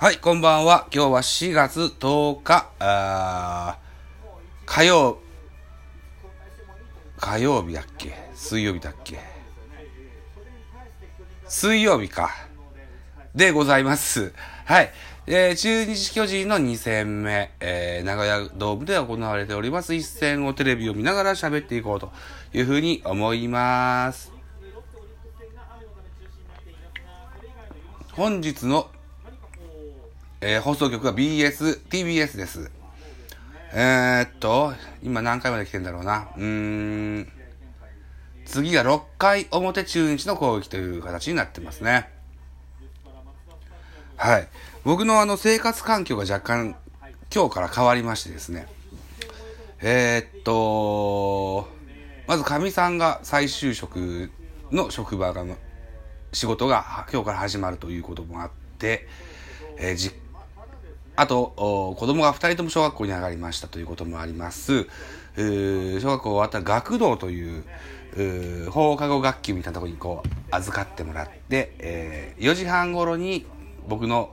はい、こんばんは。今日は4月10日、あ火曜、火曜日だっけ？水曜日だっけ？水曜日か。でございます。はい。えー、中日巨人の2戦目、えー、名古屋ドームで行われております一戦をテレビを見ながら喋っていこうというふうに思います。本日の、えー放送局は BS、TBS です。えー、っと、今何回まで来てんだろうな。うん。次が6回表中日の攻撃という形になってますね。はい。僕のあの生活環境が若干今日から変わりましてですね。えー、っと、まずかみさんが再就職の職場が、仕事が今日から始まるということもあって、えーじあと、子供が2人とも小学校に上がりましたということもあります。小学校終わった学童という、う放課後学級みたいなところにこう預かってもらって、えー4時半頃に僕の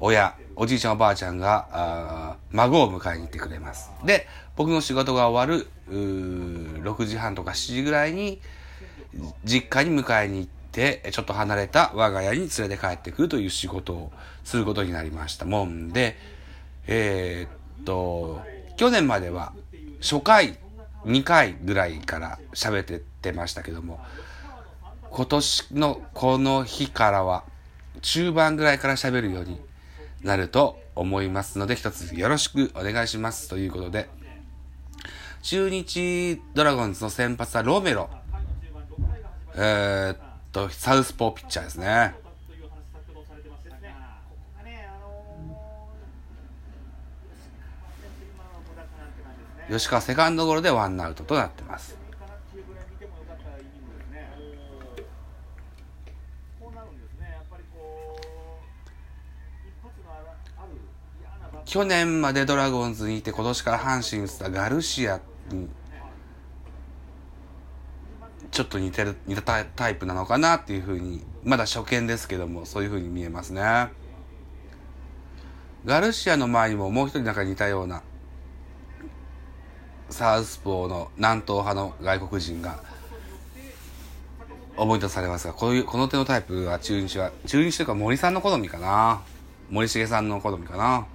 親、おじいちゃんおばあちゃんが、孫を迎えに行ってくれます。で、僕の仕事が終わる、6時半とか7時ぐらいに、実家に迎えに行って、ちょっと離れた我が家に連れて帰ってくるという仕事をすることになりましたもんで、えーっと、去年までは初回2回ぐらいから喋ってってましたけども、今年のこの日からは中盤ぐらいから喋るようになると思いますので、一つよろしくお願いしますということで、中日ドラゴンズの先発はロメロ。えーっと、サウスポーピッチャーですね。吉川セカンドゴロでワンアウトとなってます。去年までドラゴンズにいて今年から阪神に移ったガルシアにちょっと似てる似たタイプなのかなっていうふうにまだ初見ですけどもそういうふうに見えますね。ガルシアの前にももう一人なんか似たようなサウスポーの南東派の外国人が思い出されますがこういうこの手のタイプは中日は中日というか森さんの好みかな。森重さんの好みかな。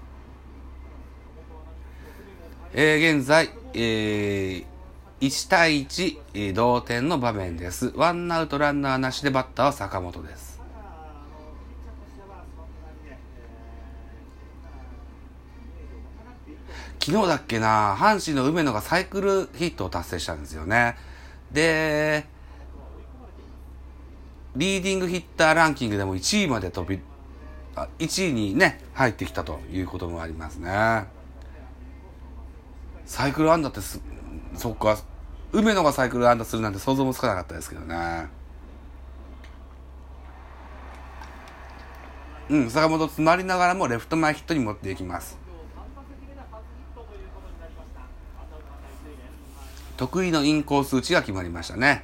えー現在、えー1対1、同点の場面です。ワンアウトランナーなしでバッターは坂本です。昨日だっけな、阪神の梅野がサイクルヒットを達成したんですよね。で、リーディングヒッターランキングでも1位まで飛び、あ1位にね、入ってきたということもありますね。サイクル安打ってす、そっか、梅野がサイクル安打するなんて想像もつかなかったですけどね。うん、坂本詰まりながらもレフト前ヒットに持っていきます。得意のインコース打ちが決まりましたね。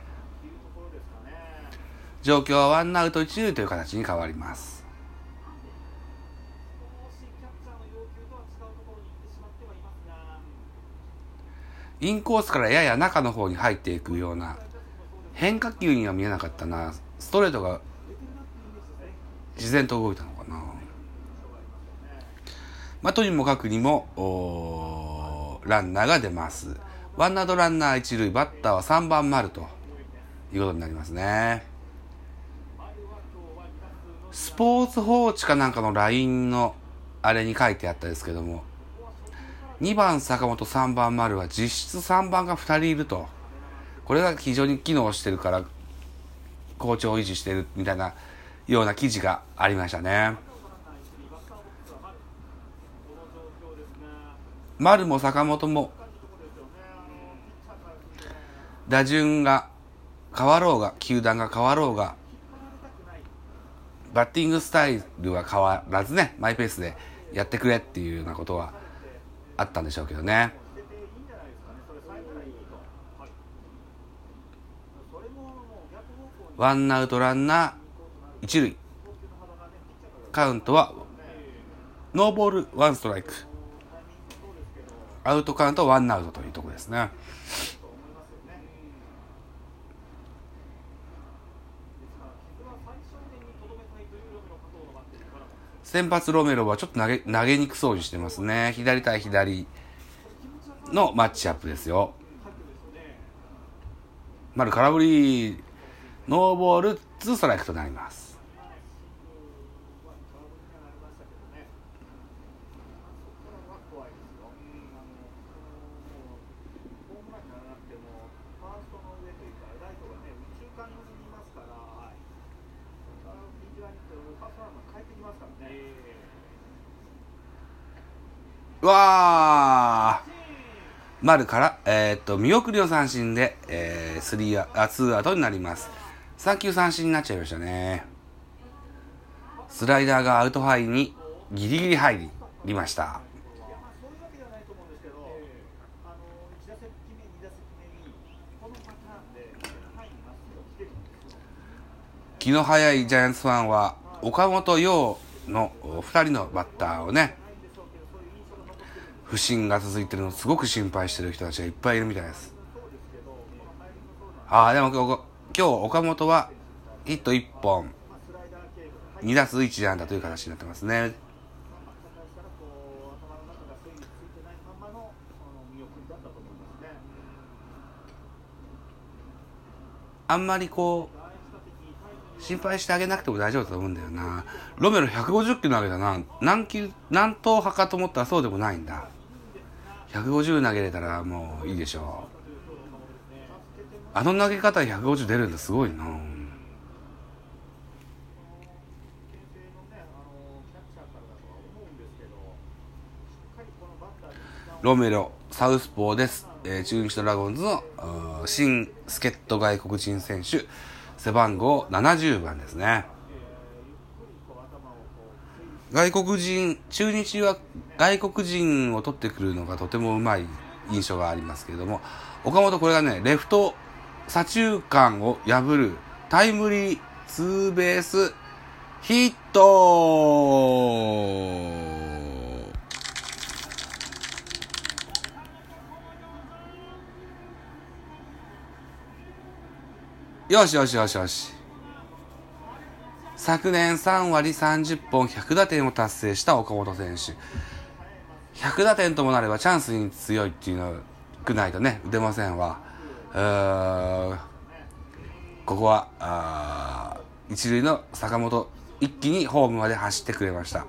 状況はワンアウト一塁という形に変わります。インコースからやや中の方に入っていくような変化球には見えなかったな。ストレートが自然と動いたのかな。まあとにもかくにもおランナーが出ます。ワンアウトランナー一塁バッターは3番丸ということになりますね。スポーツ報知かなんかの LINE のあれに書いてあったですけども2番坂本3番丸は実質3番が2人いると。これが非常に機能してるから好調を維持してるみたいなような記事がありましたね。丸も坂本も打順が変わろうが球団が変わろうがバッティングスタイルは変わらずねマイペースでやってくれっていうようなことはあったんでしょうけどね。ワンアウトランナー一塁。カウントはノーボール、ワンストライク。アウトカウント、ワンアウトというところですね。先発ロメロはちょっと投げ投げにくそうにしてますね。左対左のマッチアップですよ。丸空振り、ノーボール、ツーストライクとなります。わー丸から、えー、っと、見送りの三振で、えー、スリーあ、ツーアウトになります。3球三振になっちゃいましたね。スライダーがアウトハイにギリギリ入りました。気の早いジャイアンツファンは岡本陽の2人のバッターをね不振が続いてるのすごく心配してる人たちがいっぱいいるみたいです。ああ、でも今日岡本はヒット1本、2打数1安打という形になってますね。あんまりこう、心配してあげなくても大丈夫だと思うんだよな。ロメロ150キロ投げたな。何球、何投派かと思ったらそうでもないんだ。150投げれたらもういいでしょう。あの投げ方150出るんだすごいな。ロメロサウスポーです、えー、中日ドラゴンズの新助っ人外国人選手背番号70番ですね。外国人、中日は外国人を取ってくるのがとてもうまい印象がありますけれども、岡本これがね、レフト左中間を破るタイムリーツーベースヒットよしよしよしよし。昨年3割30本100打点を達成した岡本選手。100打点ともなればチャンスに強いっていうのくないとね、出ませんわ。ここは、一塁の坂本、一気にホームまで走ってくれました。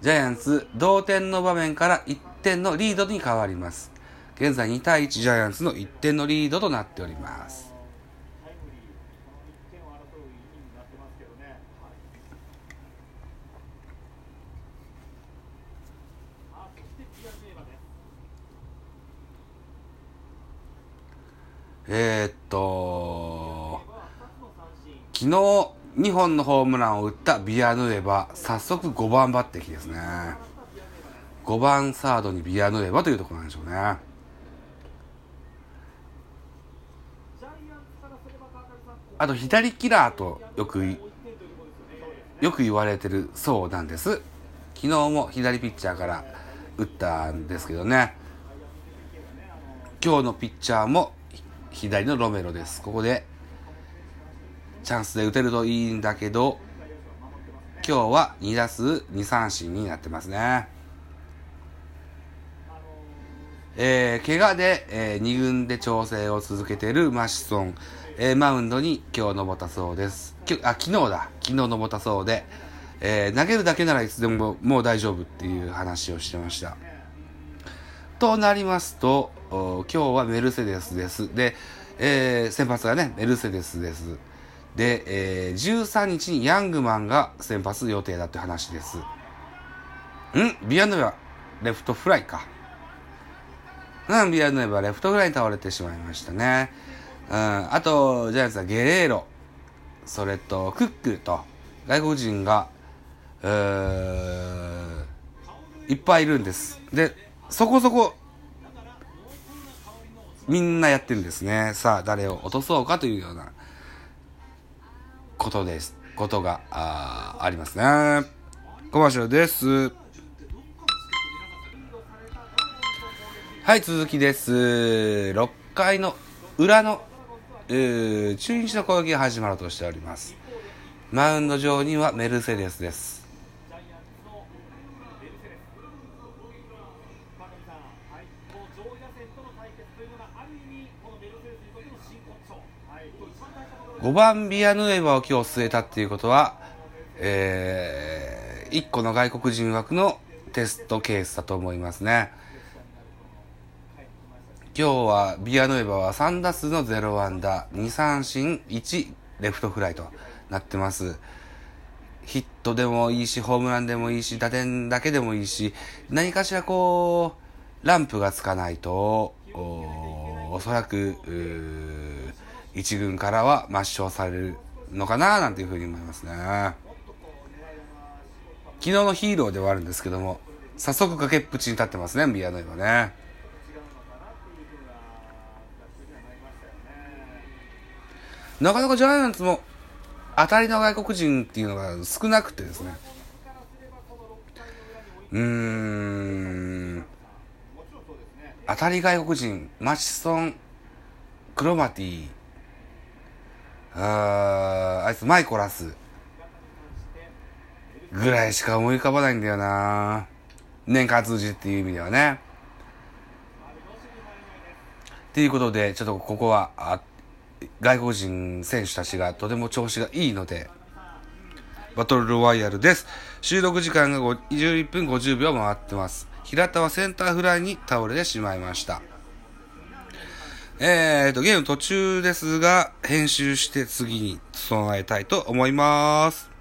ジャイアンツ、同点の場面から1点のリードに変わります。現在2対1ジャイアンツの1点のリードとなっております。えー、っと、昨日2本のホームランを打ったビアヌエバ、早速5番抜擢ですね。5番サードにビアヌエバというところなんでしょうね。あと左キラーとよく、よく言われてるそうなんです。昨日も左ピッチャーから打ったんですけどね。今日のピッチャーも左のロメロです。ここで、チャンスで打てるといいんだけど、今日は2打数2三振になってますね。えー、怪我で、えー、2軍で調整を続けているマシソン、えー、マウンドに今日登ったそうです。きあ、昨日だ。昨日登ったそうで、えー、投げるだけならいつでももう大丈夫っていう話をしてました。となりますと、今日はメルセデスです。で、えー、先発がね、メルセデスです。で、えー、13日にヤングマンが先発予定だって話です。ん？ビアヌエバ、レフトフライか。うん、ビアヌエバ、レフトフライに倒れてしまいましたね。うん、あと、ジャイアンツはゲレーロ、それとクックと、外国人が、えー、いっぱいいるんです。で、そこそこみんなやってるんですね。さあ、誰を落とそうかというようなことです。ことがあありますね。コマーシャルです。はい、続きです。6回の裏のえ、中日の攻撃が始まろうとしております。マウンド上にはメルセデスです。5番ビアヌエバを今日据えたっていうことは、えー、1個の外国人枠のテストケースだと思いますね。今日はビアヌエバは3打数の0安打、2三振、1レフトフライとなってます。ヒットでもいいし、ホームランでもいいし、打点だけでもいいし、何かしらこう、ランプがつかないと、おおそらく、一軍からは抹消されるのかななんていうふうに思いますね。昨日のヒーローではあるんですけども、早速崖っぷちに立ってますね、ビアノイはね。なかなかジャイアンツも当たりの外国人っていうのが少なくてですね。うーん。当たり外国人、マチソン、クロマティ、ああいつマイコラスぐらいしか思い浮かばないんだよな年間通じっていう意味ではね。っていうことで、ちょっとここは、あ外国人選手たちがとても調子がいいので、バトルロワイヤルです。収録時間が21分50秒回ってます。平田はセンターフライに倒れてしまいました。えーと、ゲーム途中ですが、編集して次に備えたいと思います。